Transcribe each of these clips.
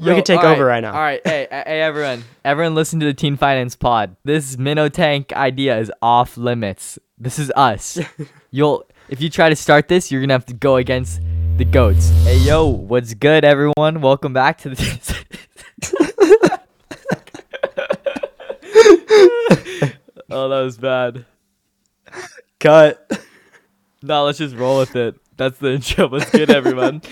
we can take over right now. All right, hey, hey, everyone, everyone, listen to the Teen Finance Pod. This minnow tank idea is off limits. This is us. You'll, if you try to start this, you're gonna have to go against the goats. Hey, yo, what's good, everyone? Welcome back to the. oh, that was bad. Cut. No, let's just roll with it. That's the intro. What's good, everyone?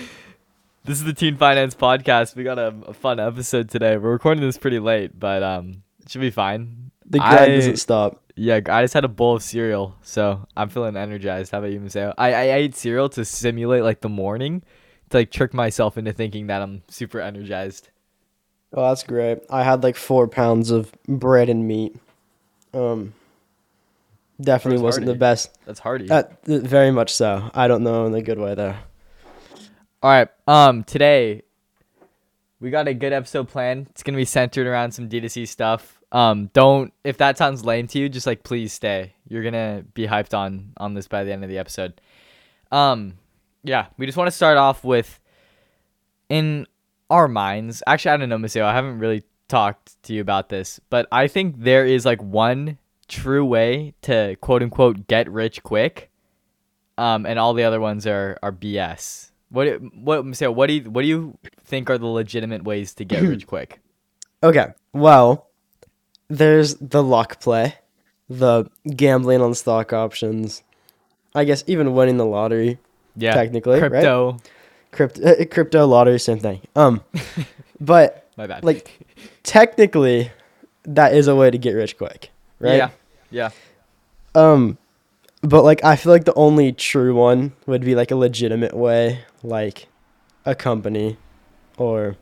This is the Teen Finance Podcast. We got a, a fun episode today. We're recording this pretty late, but um, it should be fine. The grind I- doesn't stop. Yeah, I just had a bowl of cereal, so I'm feeling energized. How about you, Maseo? I, I ate cereal to simulate like the morning, to like trick myself into thinking that I'm super energized. Oh, that's great. I had like four pounds of bread and meat. Um, definitely First wasn't the best. That's hearty. Uh, very much so. I don't know in a good way there. All right. Um, today we got a good episode planned. It's gonna be centered around some D2C stuff. Um, don't if that sounds lame to you, just like please stay. You're gonna be hyped on on this by the end of the episode. Um, yeah, we just want to start off with in our minds. Actually, I don't know, Maseo. I haven't really talked to you about this, but I think there is like one true way to quote unquote get rich quick. Um, and all the other ones are are BS. What what Maseo, what do you what do you think are the legitimate ways to get rich quick? Okay. Well, there's the luck play, the gambling on stock options. I guess even winning the lottery, Yeah, technically, right? crypto. crypto, uh, crypto lottery, same thing. Um, but My bad. like technically, that is a way to get rich quick, right? Yeah, yeah. Um, but like I feel like the only true one would be like a legitimate way, like a company, or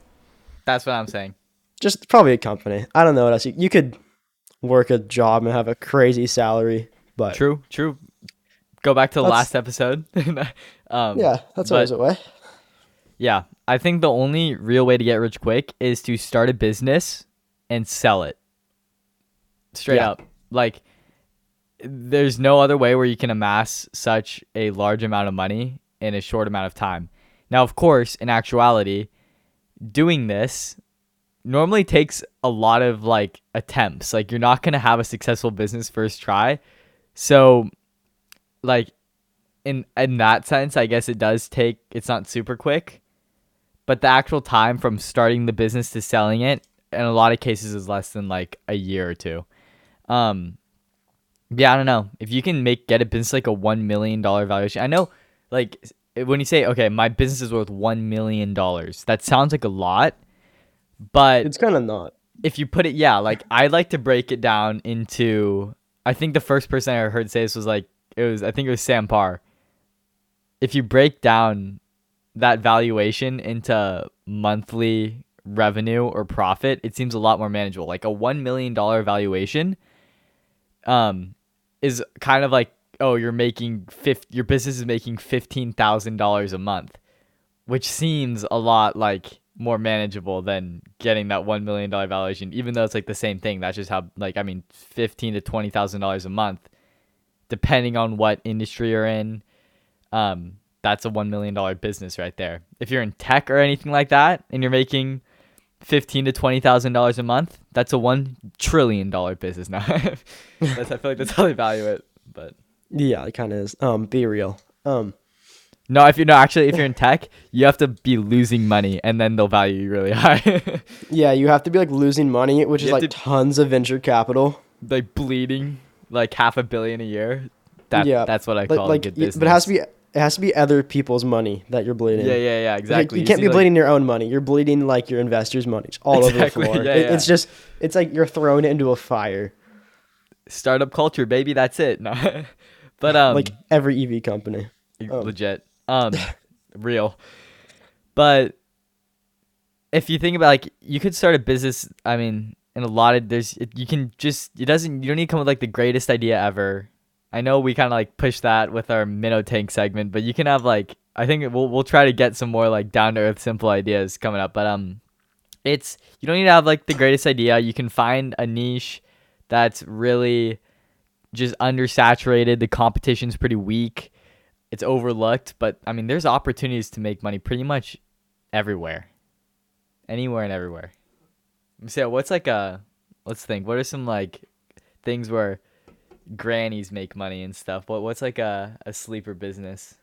That's what I'm saying. just probably a company. I don't know what else. You, you could work a job and have a crazy salary, but True, true. Go back to the last episode. um, yeah, that's but- always a way. Yeah, I think the only real way to get rich quick is to start a business and sell it. Straight Yeah. up. Like there's no other way where you can amass such a large amount of money in a short amount of time. Now, of course, in actuality, doing this normally takes a lot of like attempts. Like you're not going to have a successful business first try. So like in in that sense, I guess it does take it's not super quick, but the actual time from starting the business to selling it in a lot of cases is less than like a year or two. Um yeah, I don't know. If you can make get a business like a 1 million dollar valuation. I know like when you say okay, my business is worth 1 million dollars. That sounds like a lot, but It's kind of not. if you put it yeah like i like to break it down into i think the first person i heard say this was like it was i think it was sam parr if you break down that valuation into monthly revenue or profit it seems a lot more manageable like a $1 million valuation um is kind of like oh you're making fif- your business is making $15000 a month which seems a lot like more manageable than getting that one million dollar valuation. Even though it's like the same thing, that's just how like I mean, fifteen to twenty thousand dollars a month, depending on what industry you're in. Um, that's a one million dollar business right there. If you're in tech or anything like that, and you're making fifteen to twenty thousand dollars a month, that's a one trillion dollar business now. I feel like that's how they value it, but. Yeah, it kind of is. Um, be real. Um, No, if you're no actually if you're in tech, you have to be losing money and then they'll value you really high. yeah, you have to be like losing money, which You is like to- tons of venture capital. like bleeding like half a billion a year. That Yeah, that's what I call like, good business. but it has to be it has to be other people's money that you're bleeding. Yeah, yeah, yeah, Like, exactly. you can't see, be like- bleeding your own money. You're bleeding like your investors' money It's all Exactly, over the floor. yeah, It- It's just it's like you're thrown into a fire, startup culture, baby. That's it. No, but um, like every EV company. um, legit, um, real. But if you think about like, you could start a business. I mean, in a lot of there's it, you can just it doesn't you don't need to come with like the greatest idea ever. I know we kind of like push that with our minnow tank segment, but you can have like I think we'll we'll try to get some more like down to earth simple ideas coming up. But um, it's you don't need to have like the greatest idea. You can find a niche that's really just undersaturated. The competition's pretty weak. It's overlooked, but I mean, there's opportunities to make money pretty much everywhere. Anywhere and everywhere. So what's like a let's think. What are some like things where grannies make money and stuff? What what's like a, a sleeper business?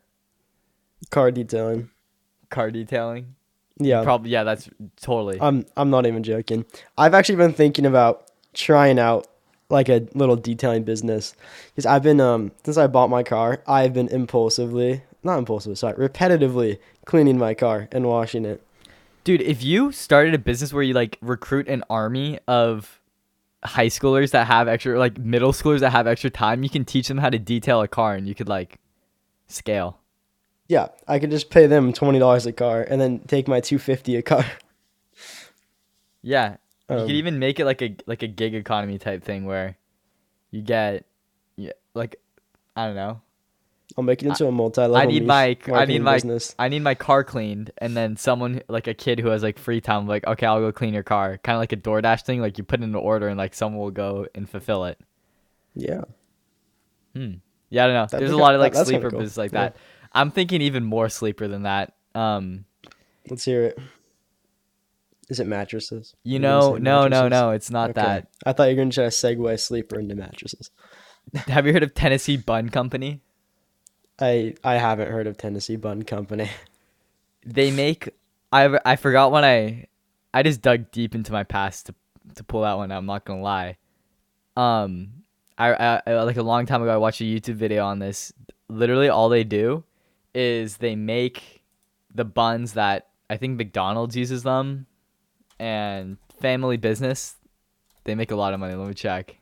Car detailing. Car detailing? Yeah. Probably yeah, that's totally. I'm I'm not even joking. I've actually been thinking about trying out like a little detailing business because I've been um since I bought my car, I've been impulsively, not impulsively, sorry, repetitively cleaning my car and washing it. Dude, if you started a business where you like recruit an army of high schoolers that have extra like middle schoolers that have extra time, you can teach them how to detail a car and you could like scale. Yeah, I could just pay them twenty dollars a car and then take my two fifty a car. Yeah. You Um, could even make it like a like a gig economy type thing where you get yeah, like I don't know. I'll make it into a multi-level. I need my I need my business. I need my car cleaned and then someone like a kid who has like free time like okay, I'll go clean your car. Kind of like a DoorDash thing like you put in an order and like someone will go and fulfill it. Yeah, Hmm. Yeah, I don't know. That- There's a lot of like sleeper cool. business like Yeah. that. I'm thinking even more sleeper than that. Um, let's hear it. Is it mattresses? you You're know, no, no, mattresses? no, it's not Okay. that. I thought you were gonna try to segue sleeper into mattresses. Have you heard of Tennessee Bun Company? I I haven't heard of Tennessee Bun Company. They make. I I forgot when I, I just dug deep into my past to to pull that one. out, I'm not gonna lie. Um, I I- like a long time ago I watched a YouTube video on this. Literally, all they do is they make the buns that I think McDonald's uses them, and family business. They make a lot of money. Let me check.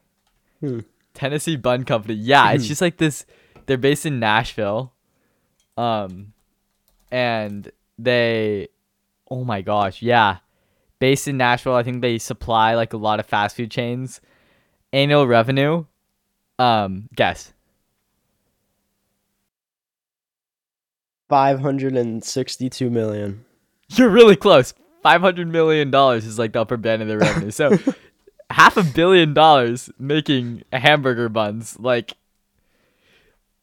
Hmm. Tennessee Bun Company. Yeah, it's just like this. They're based in Nashville. Um, and they, oh my gosh, yeah, based in Nashville. I think they supply like a lot of fast food chains. Annual revenue, um, guess. Five hundred and sixty-two million. You're really close. Five hundred million dollars is like the upper band of their revenue. So half a billion dollars making hamburger buns. Like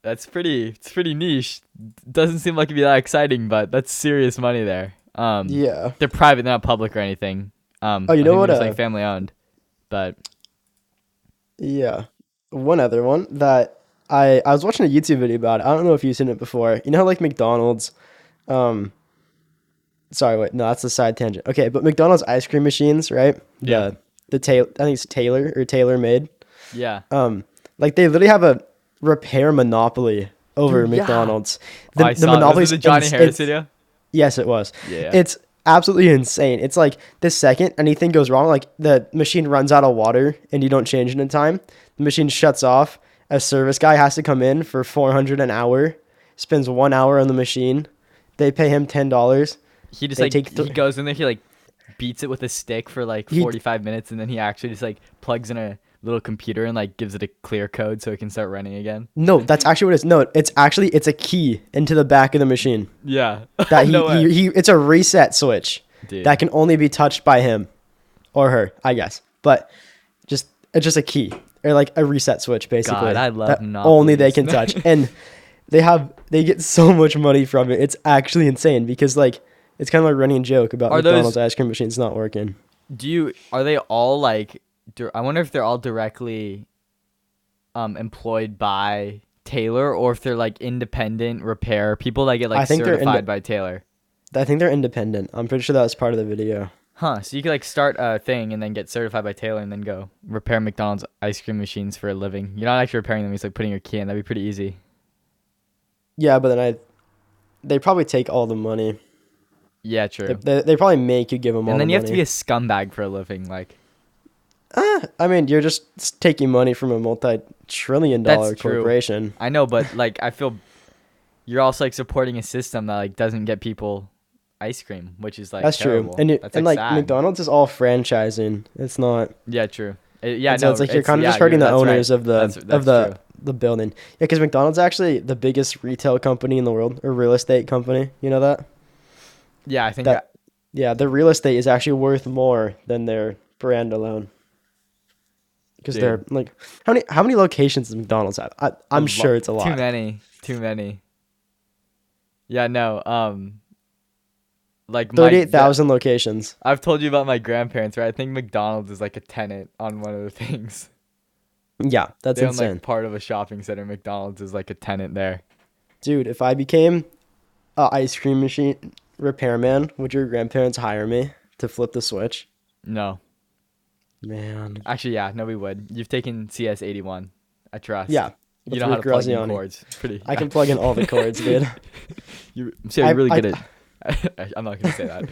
that's pretty. It's pretty niche. Doesn't seem like it'd be that exciting, but that's serious money there. Um, Yeah. they're private, they're not public or anything. Um, Oh, you I know what, just, uh, like family owned, but Yeah. One other one that I I was watching a YouTube video about it. I don't know if you've seen it before. You know how like McDonald's um sorry, wait, no, that's a side tangent. Okay, but McDonald's ice cream machines, right? Yeah. The the Taylor I think it's Taylor or Taylor made. yeah. Um like they literally have a repair monopoly over Dude, yeah. McDonald's. Oh, I saw it. Was it the Johnny ins- Harris video? Yes, it was. Yeah. It's absolutely insane. It's like the second anything goes wrong, like the machine runs out of water and you don't change it in time, the machine shuts off. A service guy has to come in for 400 an hour, spends one hour on the machine. They pay him $10. He just They like take he goes in there, he like beats it with a stick for like He- 45 minutes and then he actually just like plugs in a little computer and like gives it a clear code so it can start running again. No, that's actually what it is. No, it's actually it's a key into the back of the machine. Yeah. That he, no he, he it's a reset switch. Dude. that can only be touched by him or her, I guess. But just it's just a key or like a reset switch, basically. God, I love that only they can touch, and they have they get so much money from it. It's actually insane because like it's kind of like a running joke about Are those- McDonald's ice cream machines not working. Do you are they all like dir- I wonder if they're all directly um employed by Taylor or if they're like independent repair people that get like I think they're certified inde- by Taylor. I think they're independent. I'm pretty sure that was part of the video. Huh. So you could like start a thing and then get certified by Taylor and then go repair McDonald's ice cream machines for a living. You're not actually repairing them, it's like putting your key in. That'd be pretty easy. Yeah, but then I, they probably take all the money. Yeah, true. They, they, they probably make you give them all. and then the you have to be a scumbag for a living. Like Ah, I mean, you're just taking money from a multi-trillion dollar That's true. corporation. I know, but like I feel you're also like supporting a system that like doesn't get people ice cream, which is like That's terrible. true. And you, That's, and like sad. McDonald's is all franchising. It's not. Yeah, true. It- yeah, Yeah, no, it's like you're kind of yeah, just hurting the you're- right. owners of the That's- of the true. the building. Yeah, because McDonald's actually the biggest retail company in the world, or real estate company. You know that? Yeah, I think That- that, Yeah, their real estate is actually worth more than their brand alone. Because they're like, how many how many locations does McDonald's have? I, I'm lo- sure it's a lot. Too many. Too many. Yeah, no. Um like Thirty-eight thousand locations. I've told you about my grandparents, right? I think McDonald's is like a tenant on one of the things. Yeah, that's they own insane, like part of a shopping center. McDonald's is like a tenant there. dude. If I became a ice cream machine repairman, would your grandparents hire me to flip the switch? No, Man, actually, yeah, no, we would. You've taken CS eighty one. I trust. yeah, you know how to plug in cords. Pretty. I can plug in all the cords, dude. You, so you're I- really I- good at. I'm not gonna say that.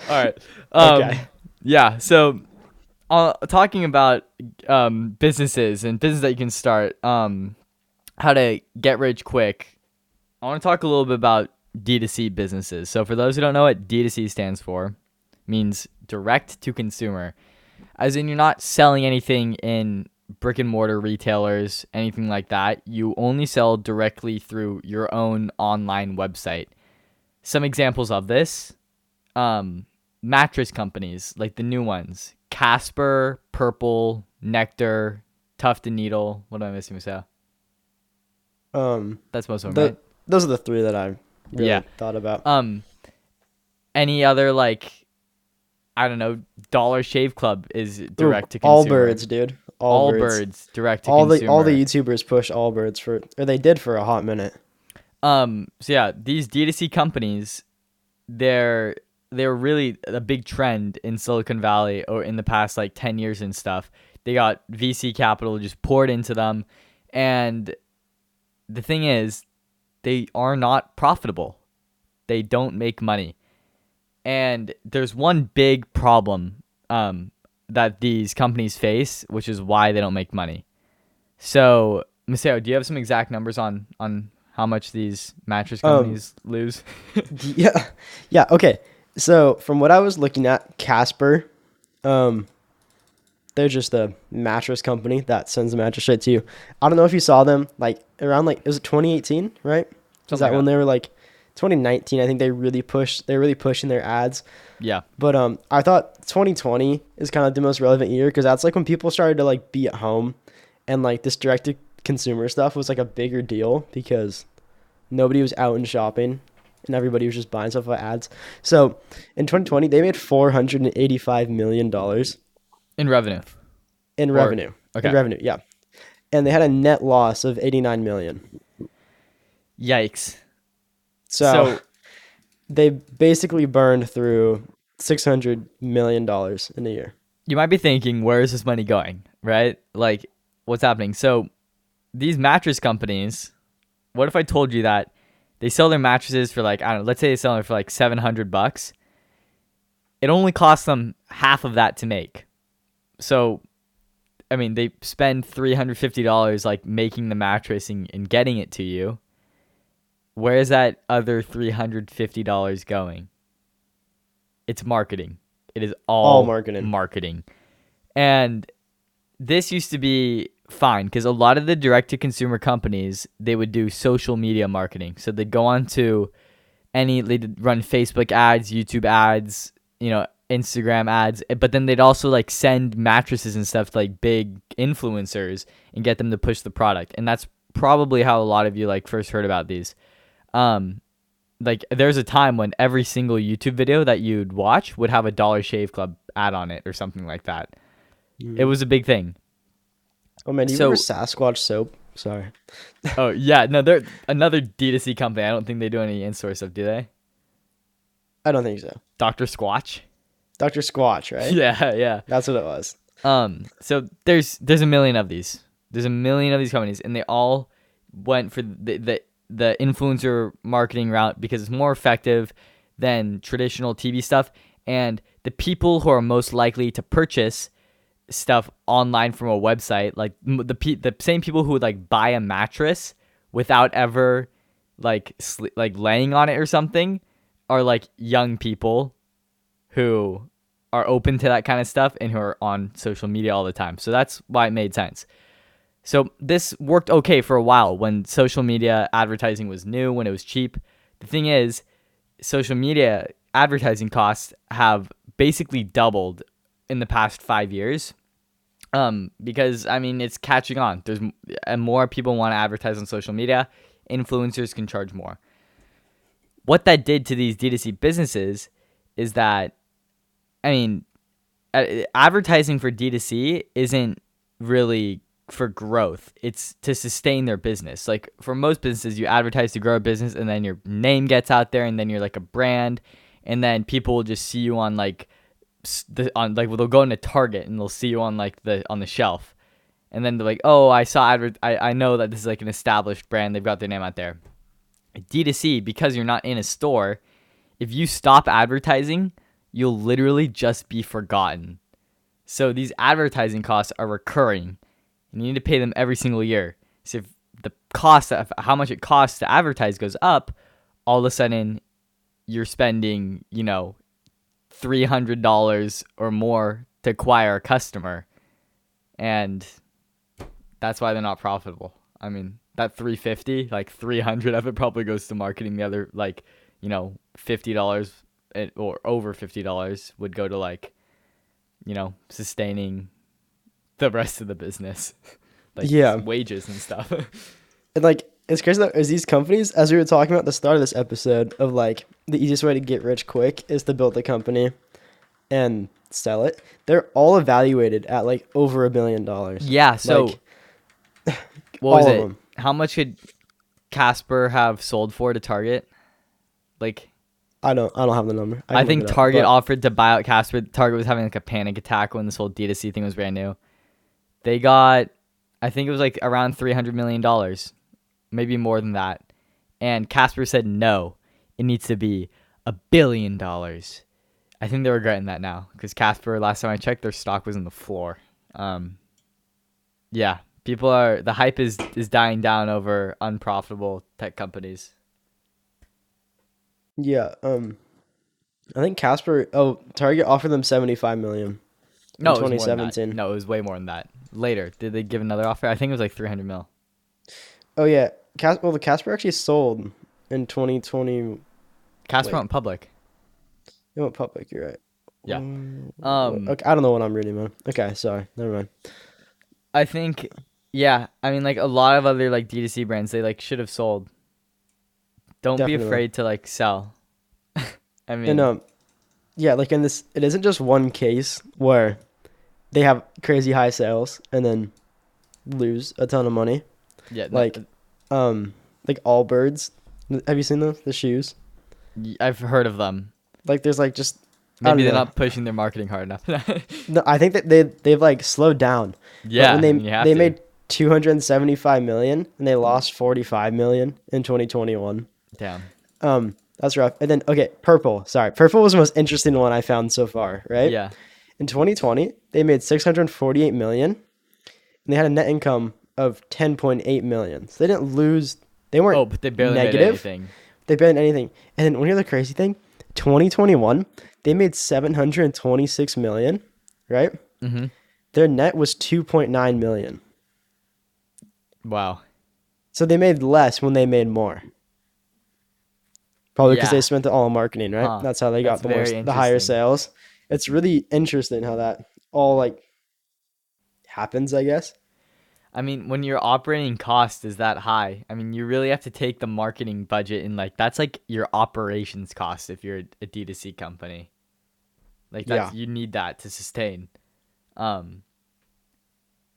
All right. Um, Okay. Yeah. So, uh, talking about um, businesses and business that you can start, um, how to get rich quick. I want to talk a little bit about D2C businesses. So, for those who don't know what D2C stands for, means direct to consumer, as in you're not selling anything in brick and mortar retailers, anything like that. You only sell directly through your own online website. Some examples of this um, mattress companies, like the new ones Casper, Purple, Nectar, Tuft and Needle. What am I missing, Michelle? Um, That's most of them, the, right? those are the three that I really Yeah. thought about. Um, any other like, I don't know, Dollar Shave Club is Ooh, direct to consumer. Allbirds, dude. All, All, birds. birds. direct to All consumer. the all the YouTubers push Allbirds for, or they did for a hot minute. Um. So yeah, these D2C companies, they're they're really a big trend in Silicon Valley or in the past like ten years and stuff. They got VC capital just poured into them, and the thing is, they are not profitable. They don't make money, and there's one big problem um, that these companies face, which is why they don't make money. So, Maseo, do you have some exact numbers on on how much these mattress Um, companies lose? yeah, yeah. Okay, so from what I was looking at, Casper, um, they're just a mattress company that sends the mattress straight to you. I don't know if you saw them like around like it was 2018, right? Something that like when that. they were like 2019? I think they really pushed. They're really pushing their ads. yeah, But um, I thought 2020 is kind of the most relevant year because that's like when people started to like be at home, and like this direct to consumer stuff was like a bigger deal because nobody was out and shopping, and everybody was just buying stuff by ads. So in 2020, they made 485 million dollars in revenue. in Or- revenue. okay. In revenue, yeah, and they had a net loss of 89 million. Yikes! So, So- they basically burned through 600 million dollars in a year. You might be thinking, where is this money going? Right? Like, what's happening? So, these mattress companies. What if I told you that they sell their mattresses for like I don't know, let's say they sell them for like seven hundred bucks. It only costs them half of that to make. So, I mean, they spend three hundred fifty dollars like making the mattress and, and getting it to you. Where is that other three hundred fifty dollars going? It's marketing. It is all, All marketing. Marketing, and this used to be fine because a lot of the direct to consumer companies they would do social media marketing. So they'd go on to any they'd run Facebook ads, YouTube ads, you know, Instagram ads, eh, but then they'd also like send mattresses and stuff to like big influencers and get them to push the product. And that's probably how a lot of you like first heard about these. Um like there's a time when every single YouTube video that you'd watch would have a Dollar Shave Club ad on it or something like that. It was a big thing. Oh man, do you So- remember Sasquatch soap? Sorry. Oh yeah, no, they're another D2C company. I don't think they do any in-store stuff, do they? I don't think so. Dr. Squatch. Dr. Squatch, right? Yeah, yeah. That's what it was. Um, so there's there's a million of these. There's a million of these companies, and they all went for the the, the influencer marketing route because it's more effective than traditional TV stuff. And the people who are most likely to purchase stuff online from a website, like the the same people who would like buy a mattress without ever like sle- like laying on it or something, are like young people who are open to that kind of stuff and who are on social media all the time. So that's why it made sense. So this worked okay for a while when social media advertising was new, when it was cheap. The thing is, social media advertising costs have basically doubled in the past five years. Um, because I mean, it's catching on. There's and more people want to advertise on social media. Influencers can charge more. what that did to these D2C businesses is that, I mean, advertising for D2C isn't really for growth. It's to sustain their business. Like for most businesses, you advertise to grow a business and then your name gets out there and then you're like a brand and then people will just see you on like the on like well, they'll go into Target and they'll see you on like the on the shelf. And then they're like, "Oh, I saw adver- I I know that this is like an established brand. They've got their name out there." D2C because you're not in a store, if you stop advertising, you'll literally just be forgotten. So these advertising costs are recurring and you need to pay them every single year. So if the cost of how much it costs to advertise goes up, all of a sudden you're spending, you know, $300 or more to acquire a customer. And that's why they're not profitable. I mean, that 350, like 300 of it probably goes to marketing. The other like, you know, $50 eh, or over $50 would go to like, you know, sustaining the rest of the business. like Yeah. wages and stuff. And like it's crazy that is these companies, as we were talking about at the start of this episode, of like the easiest way to get rich quick is to build a company and sell it. They're all evaluated at like over a billion dollars. yeah, so Like, what was it? How much could Casper have sold for to Target? Like I don't I don't have the number. I, can think up, Target but- offered to buy out Casper. Target was having like a panic attack when this whole D2C thing was brand new. They got, I think it was like around three hundred million dollars, maybe more than that. And Casper said no, it needs to be a billion dollars. I think they're regretting that now because Casper, last time I checked, their stock was on the floor. Um, yeah, people are the hype is is dying down over unprofitable tech companies. Yeah, um I think Casper oh Target offered them seventy five million. No, in it was more than that. 2017. No, it was way more than that. Later, did they give another offer? I think it was like 300 mil. Oh yeah. Cas- well the Casper actually sold in twenty twenty Casper Wait. went public. it went public, you're right. Yeah. Um, okay, I don't know what I'm reading, man. Okay, sorry. Never mind. I think, yeah. I mean, like a lot of other like D2C brands, they like should have sold. Don't Definitely. be afraid to like sell. I mean, And um, yeah, like in this, it isn't just one case where they have crazy high sales and then lose a ton of money. yeah, Like, um, like Allbirds. Have you seen those? The shoes. I've heard of them. Like, there's like just Maybe they're know. not pushing their marketing hard enough. no. I think that they they've like slowed down. Yeah, when they they to. made 275 million and they lost 45 million in 2021. Damn. Um, that's rough. And then okay, purple. Sorry, purple was the most interesting one I found so far. Right. Yeah. In 2020, they made 648 million, and they had a net income of 10.8 million. So they didn't lose. They weren't. Oh, but they barely made negative? anything. They barely anything. And then hear the crazy thing, 2021, they made 726 million. Right. Mm-hmm. Their net was 2.9 million. Wow. So they made less when they made more. Probably because Yeah. they spent it all on marketing, right? Huh. That's how they got That's the most, the higher sales. It's really interesting how that all like happens, I guess. I mean, when your operating cost is that high, I mean, you really have to take the marketing budget and like that's like your operations cost if you're a D2C company. Like that's you need that to sustain. Um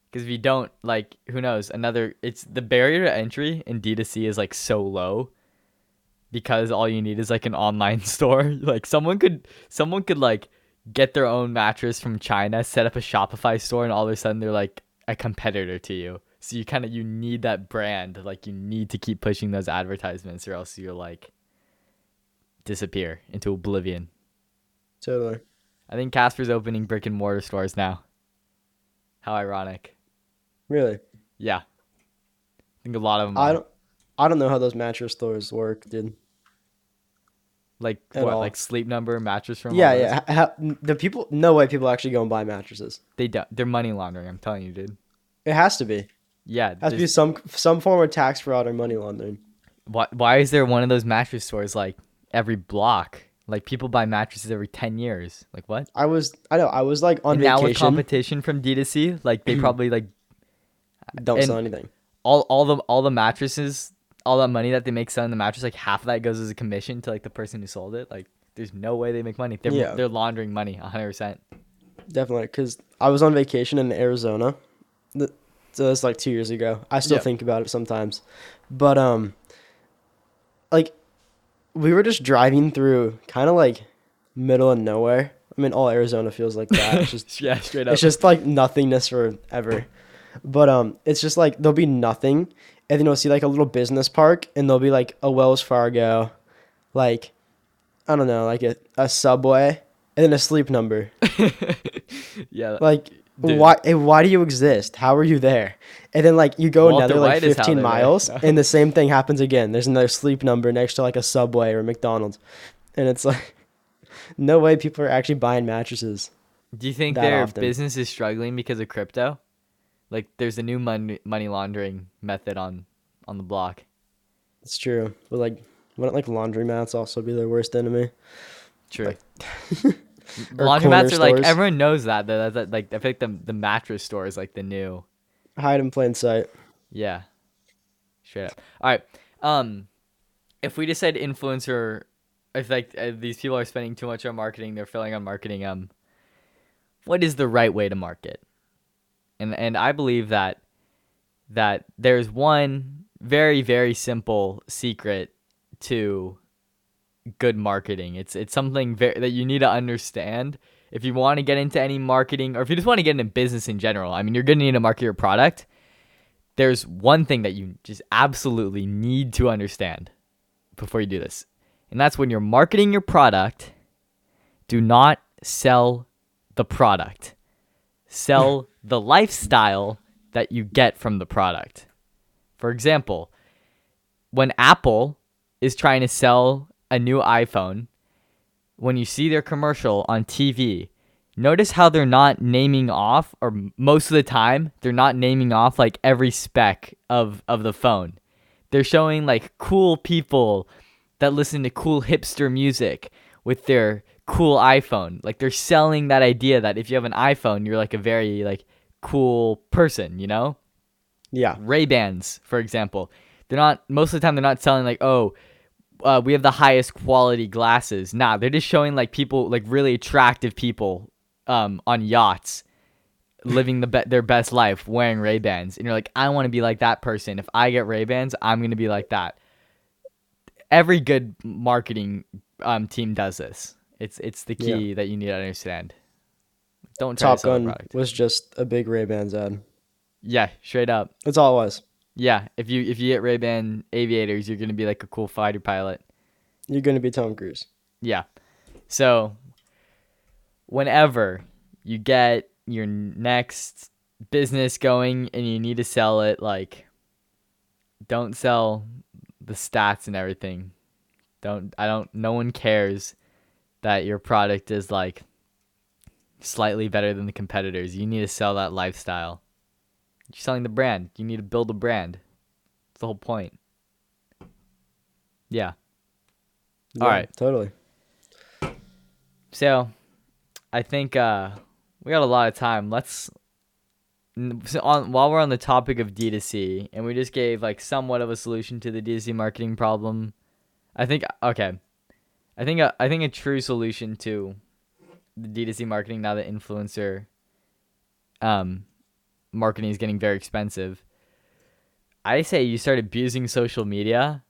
because if you don't, like, who knows? Another, it's the barrier to entry in D2C is like so low because all you need is like an online store. Like, someone could, someone could like get their own mattress from China, set up a Shopify store, and all of a sudden they're like a competitor to you. So you kind of you need that brand. Like you need to keep pushing those advertisements, or else you'll like disappear into oblivion. Totally. I think Casper's opening brick and mortar stores now. How ironic. Really. Yeah. I think a lot of them. I are. don't I don't know how those mattress stores work, dude. Like at what, all. like Sleep Number, Mattress from? yeah, yeah. ha- ha- the people no way people actually go and buy mattresses. They don't. They're money laundering. I'm telling you, dude. It has to be. Yeah. Has to be there's- some some form of tax fraud or money laundering. Why? Why is there one of those mattress stores like every block? Like people buy mattresses every ten years. Like what? I was I know I was like on and now with vacation. competition from D2C, like they probably like don't and- sell anything. all all the all the mattresses all that money that they make selling the mattress, like half of that goes as a commission to like the person who sold it. Like, there's no way they make money. They're Yeah. they're laundering money, hundred percent. Definitely, because I was on vacation in Arizona. So that's like two years ago. I still Yeah. think about it sometimes, but um, like we were just driving through kind of like middle of nowhere. I mean, all Arizona feels like that. It's just yeah, straight up. it's just like nothingness forever. But um, it's just like there'll be nothing, and then you'll see like a little business park, and there'll be like a Wells Fargo, like I don't know, like a, a Subway, and then a sleep number. yeah, Like Dude. why? eh, Why do you exist? How are you there? And then like you go Walter another like White is 15 they're miles, and the same thing happens again. There's another sleep number next to like a Subway or McDonald's, and it's like no way people are actually buying mattresses. Do you think their often. business is struggling because of crypto? Like, there's a new money money laundering method on on the block. It's true, but like wouldn't like laundromats also be their worst enemy? True. Like- Laundromats are like stores. everyone knows that. That, that like I think like the the mattress store is like the new. Hide in plain sight. Yeah. Straight up. All right. Um, if we decide influencer, if like uh, these people are spending too much on marketing, they're filling on marketing. Um, what is the right way to market? And and I believe that that there's one very very simple secret to good marketing. It's it's something very, that you need to understand if you want to get into any marketing or if you just want to get into business in general. I mean, you're going to need to market your product. There's one thing that you just absolutely need to understand before you do this. And that's when you're marketing your product, do not sell the product. Sell the lifestyle that you get from the product. For example, when Apple is trying to sell a new iPhone, when you see their commercial on TV, notice how they're not naming off, or most of the time, they're not naming off like every spec of, of the phone. They're showing like cool people that listen to cool hipster music with their cool iPhone. Like they're selling that idea that if you have an iPhone, you're like a very like cool person, you know? Yeah, Ray Bans, for example, they're not most of the time they're not selling like oh, uh, we have the highest quality glasses. Nah, they're just showing like people like really attractive people um, on yachts living the be- their best life wearing Ray Bans, and you're like, I want to be like that person. If I get Ray Bans, I'm gonna be like that. Every good marketing um, team does this. It's it's the Yeah. key that you need to understand. Don't try Top to Gun was just a big Ray Bans ad. Yeah, straight up. That's all it was. Yeah, if you if you get Ray Ban aviators, you're gonna be like a cool fighter pilot. You're gonna be Tom Cruise. Yeah. So whenever you get your next business going and you need to sell it, like don't sell the stats and everything. Don't I don't no one cares that your product is like slightly better than the competitors. You need to sell that lifestyle. You're selling the brand. You need to build a brand. That's the whole point. Yeah. Yeah, All right. totally. So, I think uh, we got a lot of time. Let's so on while we're on the topic of D2C, and we just gave like somewhat of a solution to the D2C marketing problem. I think okay, I think a, I think a true solution to the D2C marketing now that influencer um marketing is getting very expensive. I say you start abusing social media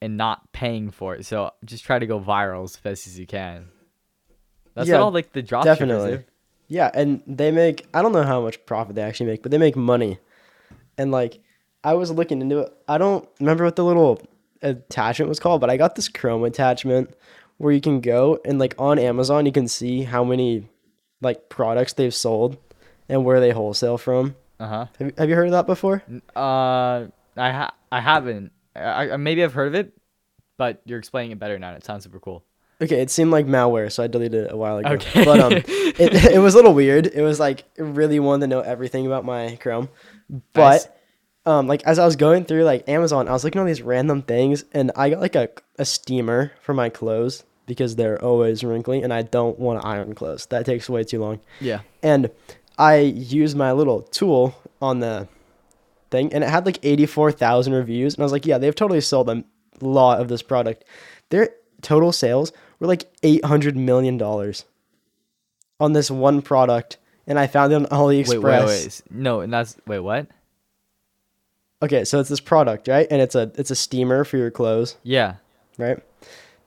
and not paying for it. So just try to go viral as fast as you can. That's Yeah, all like the dropshippers definitely. do. Yeah, and they make I don't know how much profit they actually make, but they make money. And like I was looking into it. I don't remember what the little attachment was called, but I got this Chrome attachment where you can go and like on Amazon you can see how many like products they've sold and where they wholesale from. Uh huh. Have you, have you heard of that before? Uh, I ha- I haven't. I, I maybe I've heard of it, but you're explaining it better now. and It sounds super cool. Okay, it seemed like malware, so I deleted it a while ago. Okay. But um it, it was a little weird. It was like it really wanted to know everything about my Chrome. But Nice. um like as I was going through like Amazon, I was looking at all these random things and I got like a, a steamer for my clothes because they're always wrinkly and I don't want to iron clothes. That takes way too long. Yeah. And I used my little tool on the thing, and it had like eighty four thousand reviews, and I was like, yeah, they've totally sold a lot of this product. Their total sales were like eight hundred million dollars on this one product, and I found it on AliExpress. Wait, wait, wait. No, and that's wait, what? Okay, so it's this product, right? And it's a it's a steamer for your clothes, Yeah, right?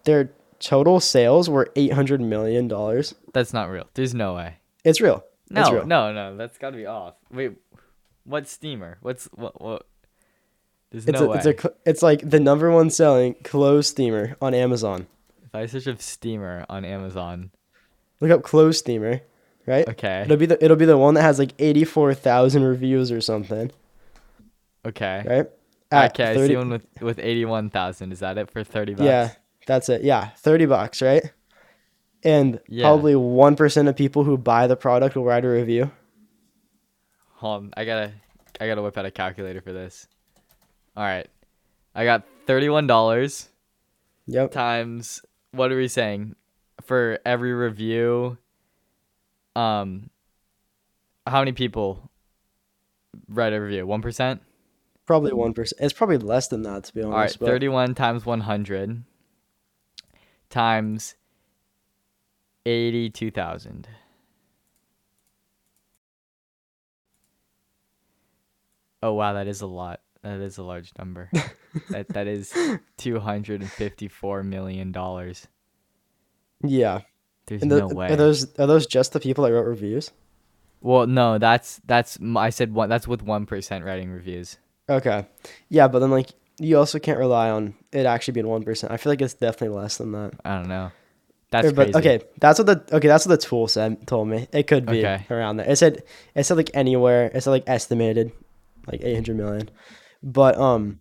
Their total sales were eight hundred million dollars. that's not real. There's no way. It's real. it's No, real. no, no. That's got to be off. Wait, what steamer? What's what? What? There's It's no a, way. it's a it's like the number one selling clothes steamer on Amazon. if I search of steamer on Amazon, Look up clothes steamer, right? okay, It'll be the it'll be the one that has like eighty four thousand reviews or something, okay, right? At okay. I see one with with eighty one thousand. Is that it for thirty bucks? Yeah, that's it. Yeah, thirty bucks, right? And Yeah. probably one percent of people who buy the product will write a review. Hold on, I gotta, I gotta whip out a calculator for this. All right, I got thirty one dollars Yep. times what are we saying for every review? Um, how many people write a review? One percent. Probably one percent. It's probably less than that to be honest. All right, but- 31 times 100 times 82,000. Oh wow, that is a lot. That is a large number. that that is 254 million dollars. Yeah. There's the, no way. are those are those just the people that wrote reviews? well, no, that's that's I said one that's with 1% writing reviews. Okay. Yeah, but then like you also can't rely on it actually being one percent. I feel like it's definitely less than that. I don't know. That's Or- but crazy. okay, that's what the okay, that's what the tool said told me. It could be Okay. around there. It said it said like anywhere. It said like estimated, like eight hundred million. But um,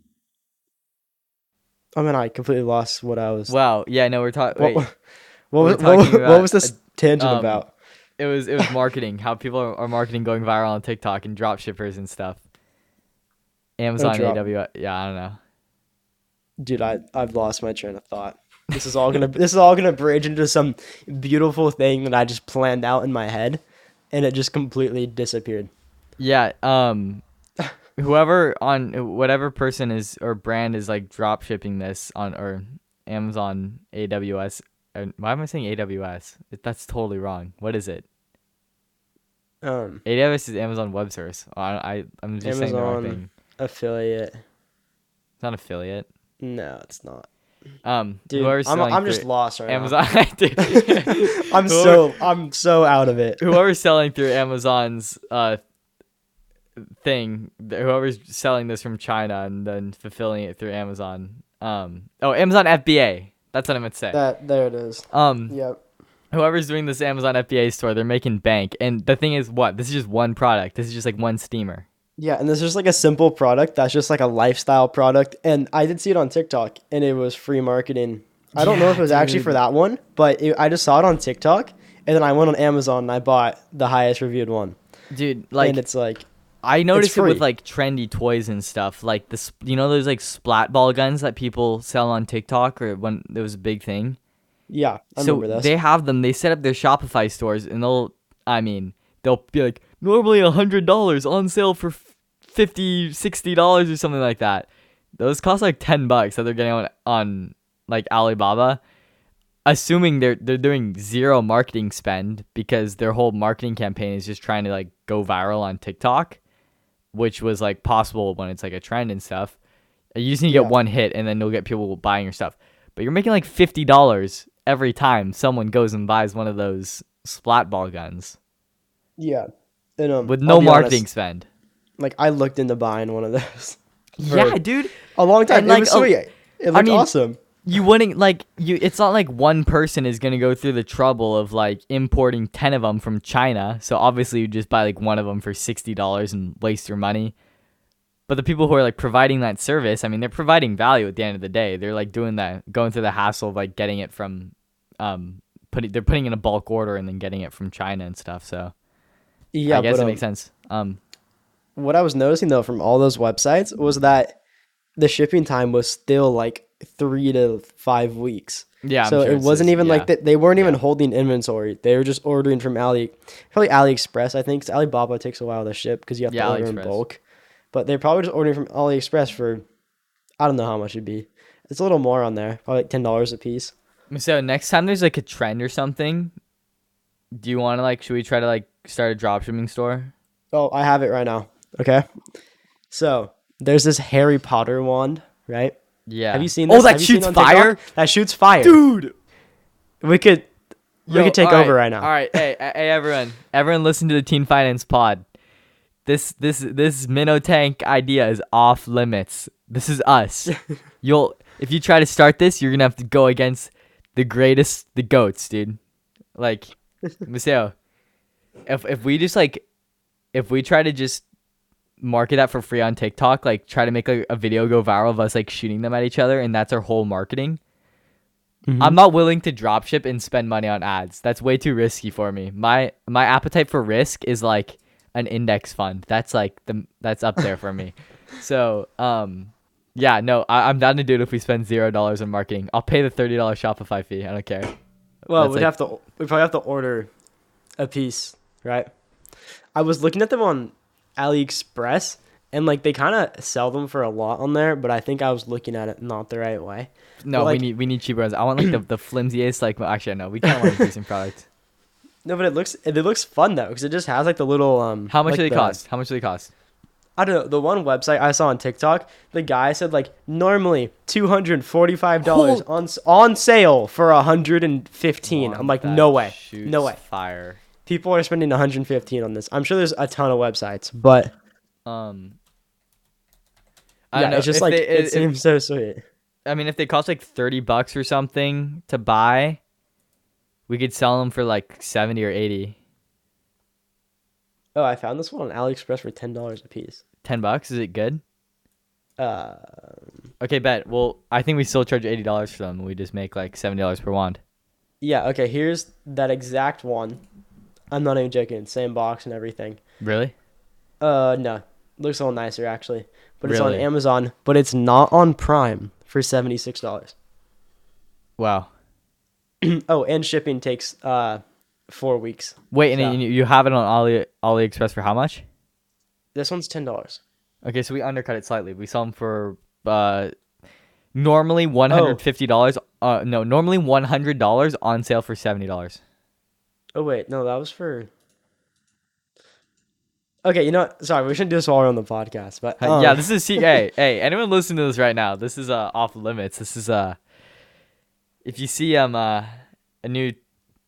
I mean, I completely lost what I was. Wow, yeah, no, we're talking what, wait. what, we're was, what, talking what was this tangent um, about? It was it was marketing. how people are, are marketing going viral on TikTok and drop shippers and stuff. Amazon, AWS. Yeah, I don't know. Dude, I I've lost my train of thought. This is all gonna this is all gonna bridge into some beautiful thing that I just planned out in my head, and it just completely disappeared. Yeah. Um, whoever on whatever person is or brand is like drop shipping this on or Amazon, AWS. Why am I saying AWS? That's totally wrong. What is it? Um, AWS is Amazon Web Service. I, I I'm just saying the wrong Amazon. thing. affiliate. It's not affiliate. No, it's not. Um, Dude, whoever's I'm, selling I'm just lost right Amazon. Dude. now. I'm so I'm so out of it. whoever's selling through Amazon's uh thing, whoever's selling this from China and then fulfilling it through Amazon. Um, oh, Amazon FBA. That's what I meant to say. That there it is. Um, Yep. whoever's doing this Amazon FBA store, they're making bank. And the thing is, what? This is just one product. This is just like one steamer. Yeah, and this is just like a simple product that's just like a lifestyle product. And I did see it on TikTok, and it was free marketing. I don't know if it Yeah, was actually for that one, but it, I just saw it on TikTok, and then I went on Amazon and I bought the highest reviewed one. Dude, like and it's like, I noticed it with like trendy toys and stuff. Like this, you know, those like splat ball guns that people sell on TikTok or when it was a big thing. yeah, I so remember this. they have them. They set up their Shopify stores, and they'll. I mean, they'll be like normally a hundred dollars on sale for 50 60 dollars or something like that. Those cost like ten bucks that they're getting on on like Alibaba. Assuming they're they're doing zero marketing spend because their whole marketing campaign is just trying to like go viral on TikTok, which was like possible when it's like a trend and stuff. You just need to Yeah. get one hit, and then you'll get people buying your stuff. But you're making like fifty dollars every time someone goes and buys one of those splat ball guns yeah, and um, with no marketing honest, spend. Like I looked into buying one of those. Yeah, dude. a long time. And, it like, was a- sweet. It looked mean, awesome. You wouldn't like you. It's not like one person is gonna go through the trouble of like importing ten of them from China. So obviously you just buy like one of them for sixty dollars and waste your money. But the people who are like providing that service, I mean, they're providing value at the end of the day. They're like doing that, going through the hassle of like getting it from, um, putting they're putting in a bulk order and then getting it from China and stuff. So Yeah, I guess but, it um, makes sense. Um, what I was noticing though from all those websites was that the shipping time was still like three to five weeks. yeah. So sure it wasn't even yeah. like that. They weren't even holding inventory. They were just ordering from Ali, probably AliExpress. I think Alibaba takes a while to ship because you have Yeah, to order in bulk. but they're probably just ordering from AliExpress for, I don't know how much it'd be. It's a little more on there, probably like ten dollars a piece. So next time there's like a trend or something, do you want to like? Should we try to like start a dropshipping store? Oh, I have it right now. Okay, so there's this Harry Potter wand, right? Yeah. Have you seen oh, This? Oh, that Have shoots fire, That shoots fire, dude. We could, we could take over right now. All right, hey, hey, everyone, everyone, listen to the Teen Finance Pod. This, this, this minnow tank idea is off limits. This is us. You'll, if you try to start this, you're gonna have to go against the greatest, the goats, dude. Like, Maseo, if if we just like, if we try to just market that for free on TikTok, like try to make a, a video go viral of us like shooting them at each other, and that's our whole marketing. Mhm. I'm not willing to dropship and spend money on ads. That's way too risky for me. My my appetite for risk is like an index fund. That's like the that's up there for me. So um yeah, no, I, I'm down to do it if we spend zero dollars on marketing. I'll pay the thirty dollars Shopify fee. I don't care. Well, That's we'd like- have to. We probably have to order a piece, right? I was looking at them on AliExpress, and like they kind of sell them for a lot on there, but I think I was looking at it not the right way. No, But, like- we need we need cheaper ones. I want like the, the flimsiest like well, actually no, we kind of want a decent product. No, but it looks it looks fun though because it just has like the little um. How much like do they the- cost? How much do they cost? I don't know. The one website I saw on TikTok, the guy said like normally two hundred forty five dollars on on sale for hundred and fifteen. I'm like, no way, no way. Fire. People are spending one hundred and fifteen on this. I'm sure there's a ton of websites, but Um. I yeah, don't know. it's just if like they- it seems so sweet. I mean, if they cost like thirty bucks or something to buy, we could sell them for like seventy or eighty. Oh, I found this one on AliExpress for ten dollars a piece. Ten bucks? Is it good? Uh, Okay, bet. Well, I think we still charge eighty dollars for them. We just make like seventy dollars per wand. yeah. Okay, here's that exact one. I'm not even joking. Same box and everything. Really? Uh, no, looks a little nicer actually, but it's on Really? Amazon. But it's not on Prime for seventy six dollars. Wow. oh, and shipping takes uh four weeks. Wait, and Yeah. you, you have it on Ali AliExpress for how much? This one's ten dollars. Okay, so we undercut it slightly. We sell them for uh normally one hundred fifty dollars. Uh, no, normally one hundred dollars on sale for seventy dollars. Oh wait, no, that was for. Okay, you know what? Sorry, we shouldn't do this while we're on the podcast, but um, yeah, this is see. hey, hey, anyone listening to this right now? This is uh off limits. This is uh, if you see um uh a new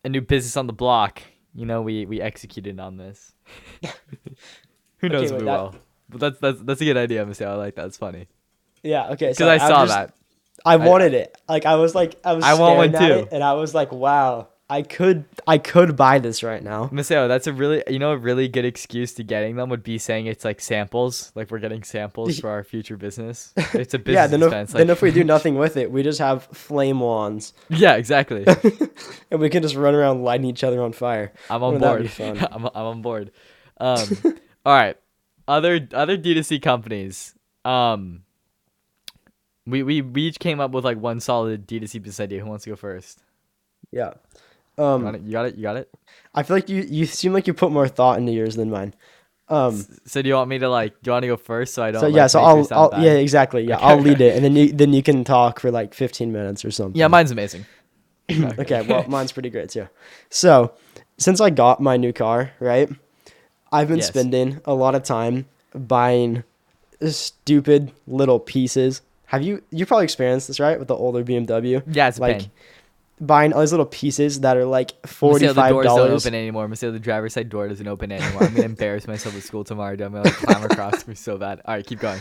a new business on the block, you know we we executed on this. Who knows Okay, we that- will? But that's that's that's a good idea, Mister. I like that. It's funny yeah, okay. because So I saw just- that. I I- wanted it. Like I was like I was. I want one too. it, and I was like, wow, I could I could buy this right now. Maseo, that's a really you know a really good excuse to getting them would be saying it's like samples, like we're getting samples for our future business. It's a business yeah, then if, expense. then if we do nothing with it, we just have flame wands, yeah, exactly. and we can just run around lighting each other on fire. I'm on board. be fun? I'm, I'm on board. Um, all right. Other other D2C companies. Um, we, we we each came up with like one solid D2C business idea. Who wants to go first? Yeah. Um, got it. You got it. You got it. I feel like you you seem like you put more thought into yours than mine. Um, So do you want me to like? Do you want to go first so I don't? so like, yeah, so I'll, I'll yeah exactly yeah Okay, I'll lead it, and then you then you can talk for like 15 minutes or something. Yeah, mine's amazing. okay, well, mine's pretty great too. So, since I got my new car, right, I've been Yes. spending a lot of time buying stupid little pieces. Have you you probably experienced this, right, with the older BMW? Yeah, it's like pain. Buying all these little pieces that are like forty Maseo, the five doors don't dollars. open anymore. Maseo, the driver's side door doesn't open anymore. I'm gonna embarrass myself at school tomorrow. dude. I'm gonna like climb across. It's so bad. All right, keep going.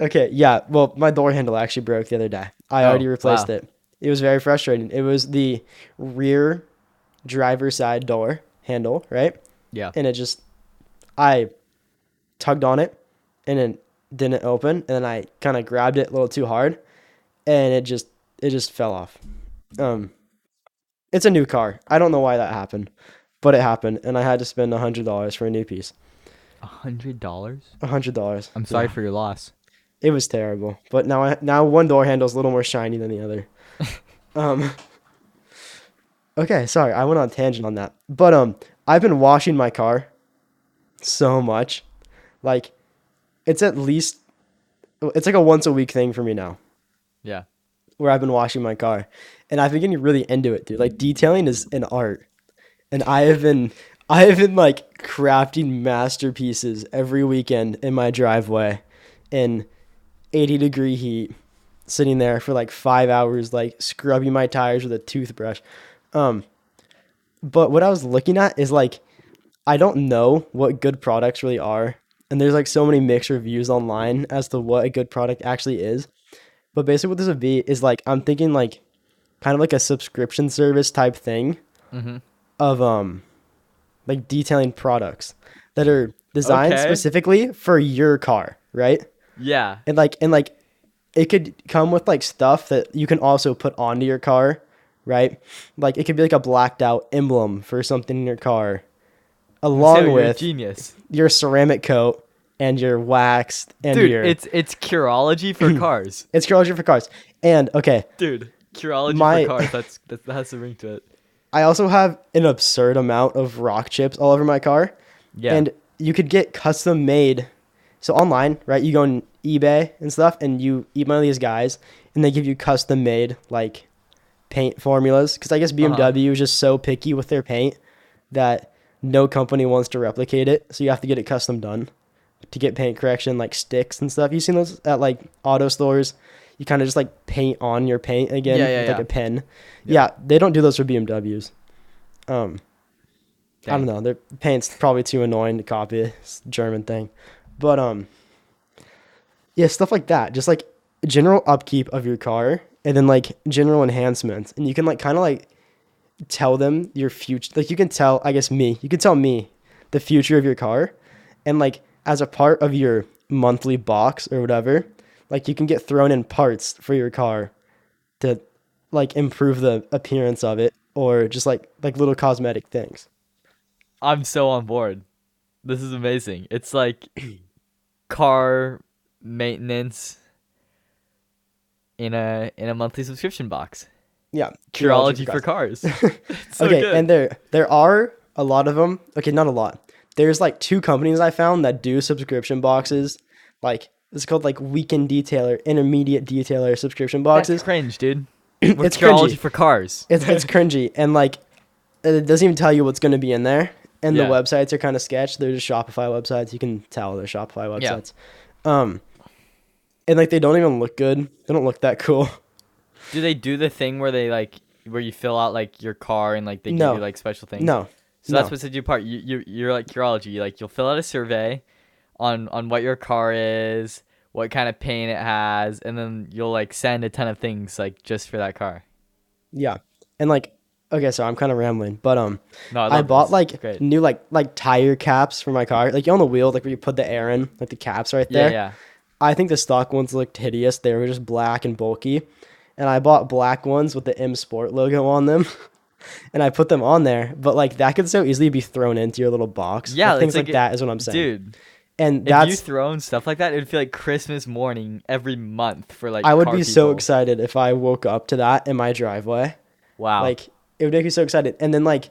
Okay, yeah. Well, my door handle actually broke the other day. I Oh, already replaced wow. it. It was very frustrating. It was the rear driver side door handle, right? Yeah. and it just I tugged on it and it didn't open and then I kind of grabbed it a little too hard and it just it just fell off. Um it's a new car. I don't know why that happened, but it happened and I had to spend a hundred dollars for a new piece. A hundred dollars. A hundred dollars. I'm sorry for your loss. It was terrible. But now I now one door handle is a little more shiny than the other. um Okay, sorry, I went on a tangent on that. But um I've been washing my car so much. Like it's at least it's like a once a week thing for me now Yeah. where I've been washing my car, and I've been getting really into it, dude. Like detailing is an art, and I have been I have been like crafting masterpieces every weekend in my driveway, in eighty degree heat, sitting there for like five hours, like scrubbing my tires with a toothbrush. Um, but what I was looking at is like I don't know what good products really are, and there's like so many mixed reviews online as to what a good product actually is. But basically, what this would be is like I'm thinking like kind of like a subscription service type thing Mhm. of um like detailing products that are designed Okay. specifically for your car, right? Yeah. And like and like it could come with like stuff that you can also put onto your car, right? Like it could be like a blacked out emblem for something in your car, along with genius. your ceramic coat and your waxed and Dude, your it's it's Curology for cars. it's Curology for cars. And okay, Dude, Curology My- for cars. That's that, that has a ring to it. I also have an absurd amount of rock chips all over my car. Yeah. And you could get custom made. So online, right? You go on eBay and stuff and you email these guys and they give you custom made like paint formulas cuz I guess Uh-huh. BMW is just so picky with their paint that no company wants to replicate it. So you have to get it custom done to get paint correction like sticks and stuff. You seen those at like auto stores? You kind of just like paint on your paint again Yeah, yeah, with like yeah. a pen. Yeah. They don't do those for BMWs. Um I don't know. Their paint's probably too annoying to copy. It's a German thing. But um yeah, stuff like that. Just like general upkeep of your car and then like general enhancements. And you can like kind of like tell them your future like you can tell I guess me. You can tell me the future of your car and like as a part of your monthly box or whatever, like you can get thrown in parts for your car to like improve the appearance of it or just like like little cosmetic things. I'm so on board. This is amazing. It's like car maintenance in a in a monthly subscription box. Yeah, Curology for cars. It's so okay, good. and there there are a lot of them. Okay, not a lot. There's like two companies I found that do subscription boxes. Like it's called like weekend detailer, intermediate detailer subscription That's boxes. cringe, dude. It's cringy. for cars. It's it's cringy and like it doesn't even tell you what's going to be in there. And Yeah. the websites are kind of sketch. They're just Shopify websites. You can tell they're Shopify Yeah. websites. Um, and like they don't even look good. They don't look that cool. Do they do the thing where they like where you fill out like your car and like they No. give you like special things? No, So that's what's what sets part. You you you're like Curology. You, like you'll fill out a survey on on what your car is, what kind of paint it has, and then you'll like send a ton of things like just for that car. yeah, and like okay, so I'm kind of rambling, but um. No, I, I, bought this. like Great. new like like tire caps for my car. Like you on the wheel, like where you put the air in, like the caps right there. yeah. yeah. I think the stock ones looked hideous. They were just black and bulky. And I bought black ones with the M Sport logo on them. and I put them on there. But like that could so easily be thrown into your little box. Yeah, Like, things like, like that is what I'm saying. Dude, and if that's you thrown stuff like that, it would feel like Christmas morning every month for like. I would be so excited if I woke up to that in my driveway. Wow. Like it would make me so excited. And then like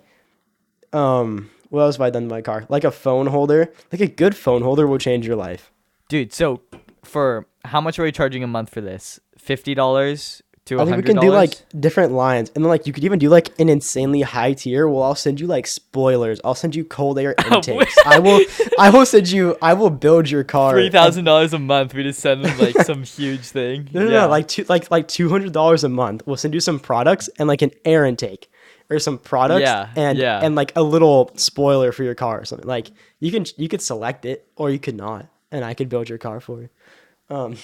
um what else have I done to my car? Like a phone holder. Like a good phone holder will change your life. dude, so for how much are we charging a month for this? Fifty dollars to I think we can do like different lines, and then like you could even do like an insanely high tier. Well, I'll send you like spoilers. I'll send you cold air intakes. I will. I will send you. I will build your car. three thousand dollars a month. We just send them like some huge thing. No, no, Yeah. no. Like two, like like two hundred dollars a month. We'll send you some products and like an air intake, or some products. Yeah, And yeah. and like a little spoiler for your car or something. Like you can you could select it or you could not, and I could build your car for you. Um,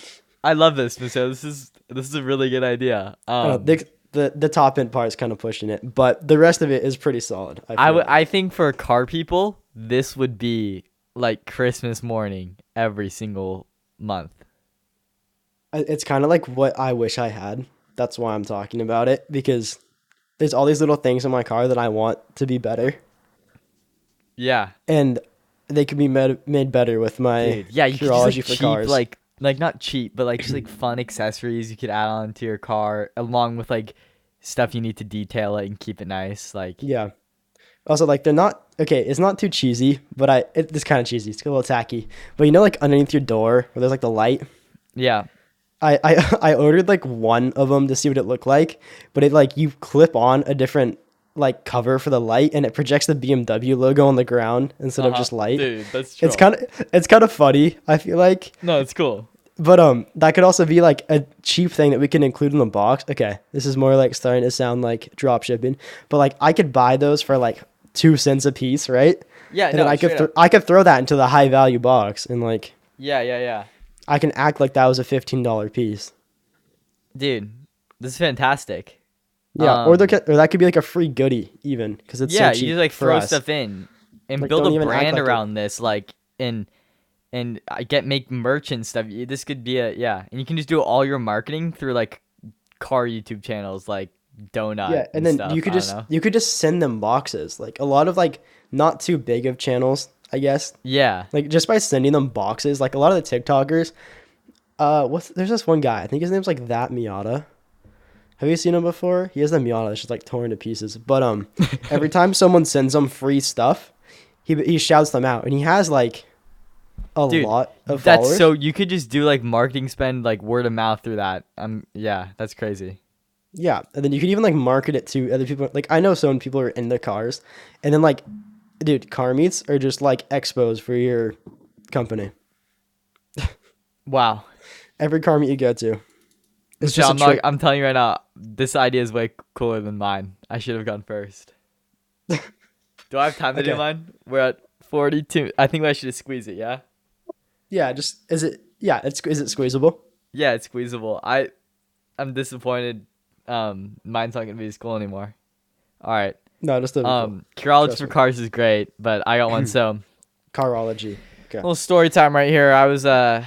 I love this, Michelle. This is this is a really good idea. I don't know, Um, the, the the top end part is kind of pushing it, but the rest of it is pretty solid. I, I would. like. I think for car people, this would be like Christmas morning every single month. It's kind of like what I wish I had. That's why I'm talking about it because there's all these little things in my car that I want to be better, Yeah, and they could be made, made better with my dude. Yeah, you could just like cars. like like not cheap, but like just like fun accessories you could add on to your car, along with like stuff you need to detail it and keep it nice. Like yeah. Also, like they're not okay. It's not too cheesy, but I it, it's kind of cheesy. It's a little tacky. But you know, like underneath your door where there's like the light. Yeah. I, I I ordered like one of them to see what it looked like, but it like you clip on a different like cover for the light and it projects the BMW logo on the ground instead of Uh-huh. just light. Dude, that's true. It's kind of it's kind of funny. I feel like, no, it's cool. but um, that could also be like a cheap thing that we can include in the box. Okay, this is more like starting to sound like drop shipping, but like I could buy those for like two cents a piece, right? Yeah, And no, then I could th- I could throw that into the high value box and like Yeah, yeah, yeah. I can act like that was a fifteen dollar piece. Dude, this is fantastic. Yeah, or there Um, could, or that could be like a free goodie even because it's yeah, so you just like throw us. stuff in and Like, build a brand like it- around this, like and and I get make merch and stuff. This could be a yeah, and you can just do all your marketing through like car YouTube channels, like donut. yeah, and then stuff. you could just know. you could just send them boxes. Like a lot of like not too big of channels, I guess. yeah, Like just by sending them boxes, like a lot of the TikTokers. Uh, what's there's this one guy. I think his name's like that Miata. Have you seen him before? He has a Miata that's just like torn to pieces. But um, every time someone sends him free stuff, he he shouts them out, and he has like a Dude, lot of that's followers. so you could just do like marketing spend like word of mouth through that. Um, yeah, that's crazy. Yeah, and then you could even like market it to other people. Like I know some people are in their cars, and then like, dude, car meets are just like expos for your company. Wow. Every car meet you go to, it's So just I'm, a not. I'm telling you right now, this idea is way cooler than mine. I should have gone first. do I have time to do Okay. mine? We're at 42. I think I should have squeezed it. Yeah. Yeah, just is it? Yeah, it's is it squeezable? Yeah, it's squeezable. I, I'm disappointed. Um, mine's not gonna be as cool anymore. All right. No, just a Um, Curology for cars is great, but I got one. So carology. Okay. little story time right here. I was uh,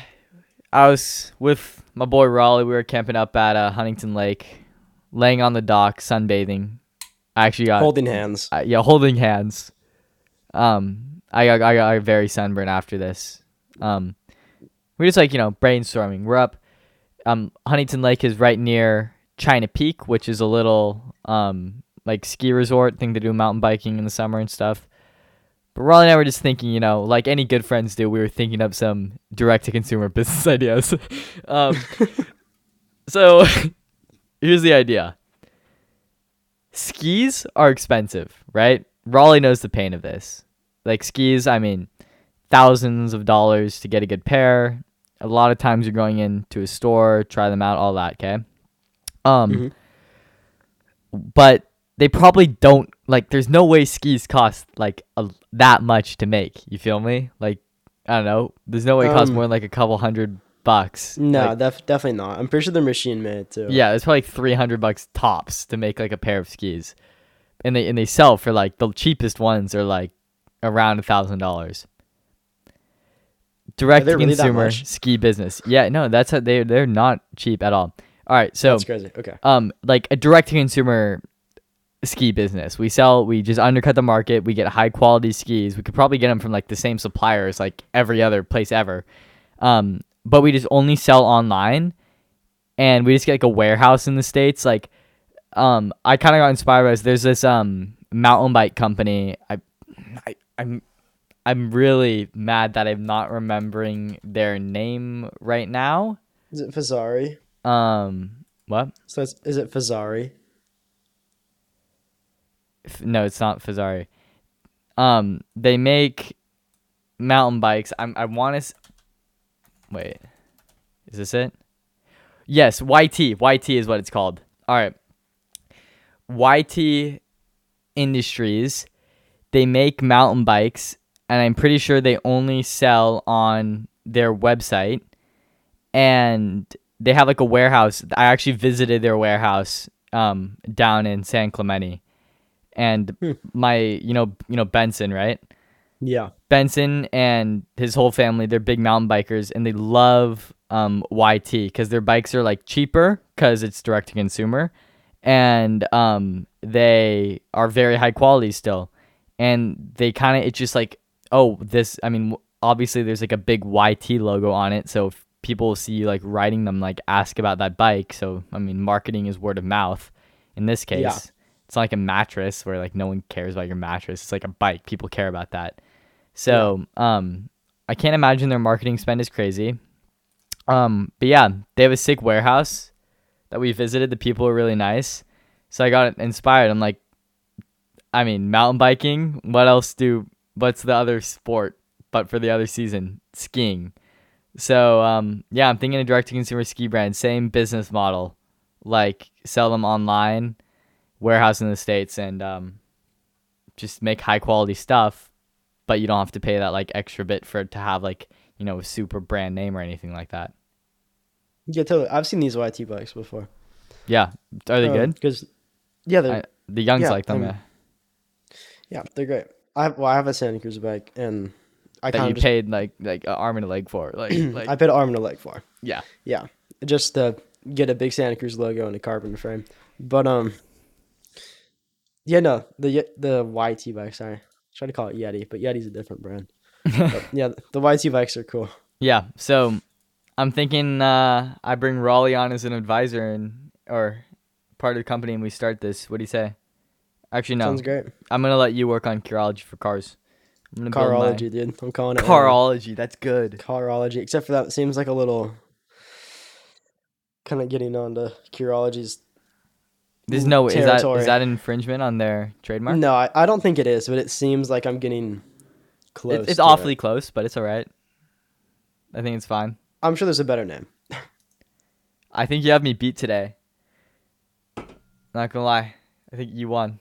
I was with my boy Raleigh. We were camping up at uh, Huntington Lake, laying on the dock, sunbathing. I actually got Holding hands. uh, yeah, holding hands. Um, I got I got very sunburned after this. Um, we're just like you know brainstorming. We're up. Um, Huntington Lake is right near China Peak, which is a little um like ski resort thing to do mountain biking in the summer and stuff. But Raleigh and I were just thinking, you know, like any good friends do, we were thinking up some direct to consumer business ideas. um, so here's the idea skis are expensive, right? Raleigh knows the pain of this. Like skis, I mean, thousands of dollars to get a good pair. A lot of times you're going into a store, try them out, all that, okay? Um Mhm. but they probably don't like there's no way skis cost like a, that much to make. You feel me? Like I don't know. There's no way it costs Um, more than like a couple hundred bucks. No, Like, def- definitely not. I'm pretty sure they're machine made too. yeah, it's probably like 300 bucks tops to make like a pair of skis. And they and they sell for like the cheapest ones are like around a thousand dollars. Direct to they really that consumer ski business. Yeah, no, that's how they they're not cheap at all. All right, so that's crazy. Okay. um like a direct to consumer ski business. We sell we just undercut the market, we get high quality skis. We could probably get them from like the same suppliers like every other place ever. Um but we just only sell online and we just get like a warehouse in the states like um I kind of got inspired by this. There's this um mountain bike company. I I I'm I'm really mad that I'm not remembering their name right now. Is it Fezzari? Um what? So is it Fezzari? No, it's not Fezzari. Um, they make mountain bikes. I'm I want to. S- Wait, is this it? Yes, YT. YT is what it's called. All right. YT Industries. They make mountain bikes, and I'm pretty sure they only sell on their website. And they have like a warehouse. I actually visited their warehouse um, down in San Clemente and Hmm. my you know you know Benson right Yeah. Benson and his whole family they're big mountain bikers and they love um, YT because their bikes are like cheaper because it's direct to consumer and um, they are very high quality still and they kind of it's just like oh this I mean obviously there's like a big YT logo on it so if people see you like riding them like ask about that bike so I mean marketing is word of mouth in this case Yeah. It's not like a mattress where like no one cares about your mattress. It's like a bike. People care about that. So um, I can't imagine their marketing spend is crazy. Um, but yeah, they have a sick warehouse that we visited. The people were really nice. So I got inspired. I'm like, I mean, mountain biking. What else do? What's the other sport? But for the other season, skiing. So um, yeah, I'm thinking a direct to consumer ski brand, same business model, like sell them online, warehouse in the states, and um, just make high quality stuff, but you don't have to pay that like extra bit for it to have like you know a super brand name or anything like that. Yeah, totally. I've seen these YT bikes before. Yeah, are they good? Because yeah, they're I, the youngs yeah, like them. um, yeah. yeah they're great. I have, well, I have a Santa Cruz bike, and I That kind you of just paid like like an arm and a leg for, like like I paid an arm and a leg for. yeah. Yeah, just to get a big Santa Cruz logo and a carbon frame. But um, yeah, no, the the YT bike. Sorry, try to call it Yeti, but Yeti's a different brand. But yeah, the YT bikes are cool. Yeah, so I'm thinking uh, I bring Raleigh on as an advisor and or part of the company, and we start this. What do you say? Actually, no. Sounds great. I'm gonna let you work on Curology for cars. I'm gonna build my- Carology, dude. I'm calling it. Carology. That's good. Carology. Except for that, it seems like a little kind of getting on to Curology's. There's no. Is that Territory. is that infringement on their trademark? No, I, I don't think it is, but it seems like I'm getting close. It, it's awfully It. close, but it's all right. I think it's fine. I'm sure there's a better name. I think you have me beat today. Not gonna lie, I think you won.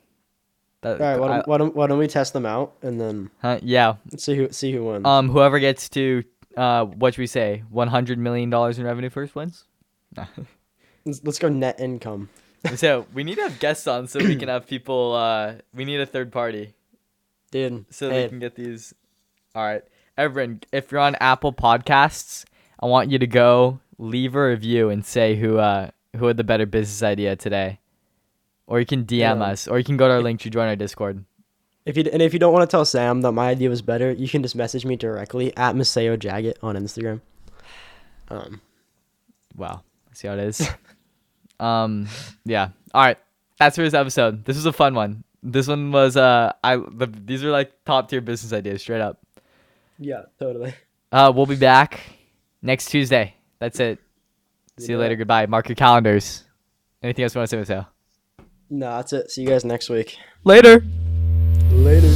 That, All right, why don't, why don't why don't we test them out and then huh, yeah. see who see who wins? Um, whoever gets to uh, what should we say, one hundred million dollars in revenue first wins. let's, let's go net income. so we need to have guests on so we can have people. Uh, we need a third party Dude, so hey, we can get these. All right, everyone, if you're on Apple Podcasts, I want you to go leave a review and say who uh who had the better business idea today, or you can DM Yeah. us, or you can go to our link to join our Discord. if you and if you don't want to tell Sam that my idea was better, you can just message me directly at Maseo Jagat on Instagram. Um, Wow. See how it is. um yeah. All right. That's for this episode. This was a fun one. This one was uh I the, these are like top tier business ideas straight up. yeah, totally. Uh we'll be back next Tuesday. That's it. See you later. Goodbye. Mark your calendars. Anything else you want to say, Maseo? No, that's it. See you guys next week. Later. Later.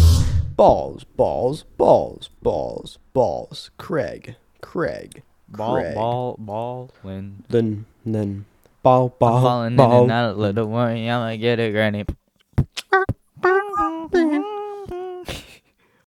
Balls, balls, balls, balls, balls. Craig, Craig. Craig. ball, ball, win. Then, then, ball, ball, I'm falling ball. in and out, of little one. I'ma get it, granny.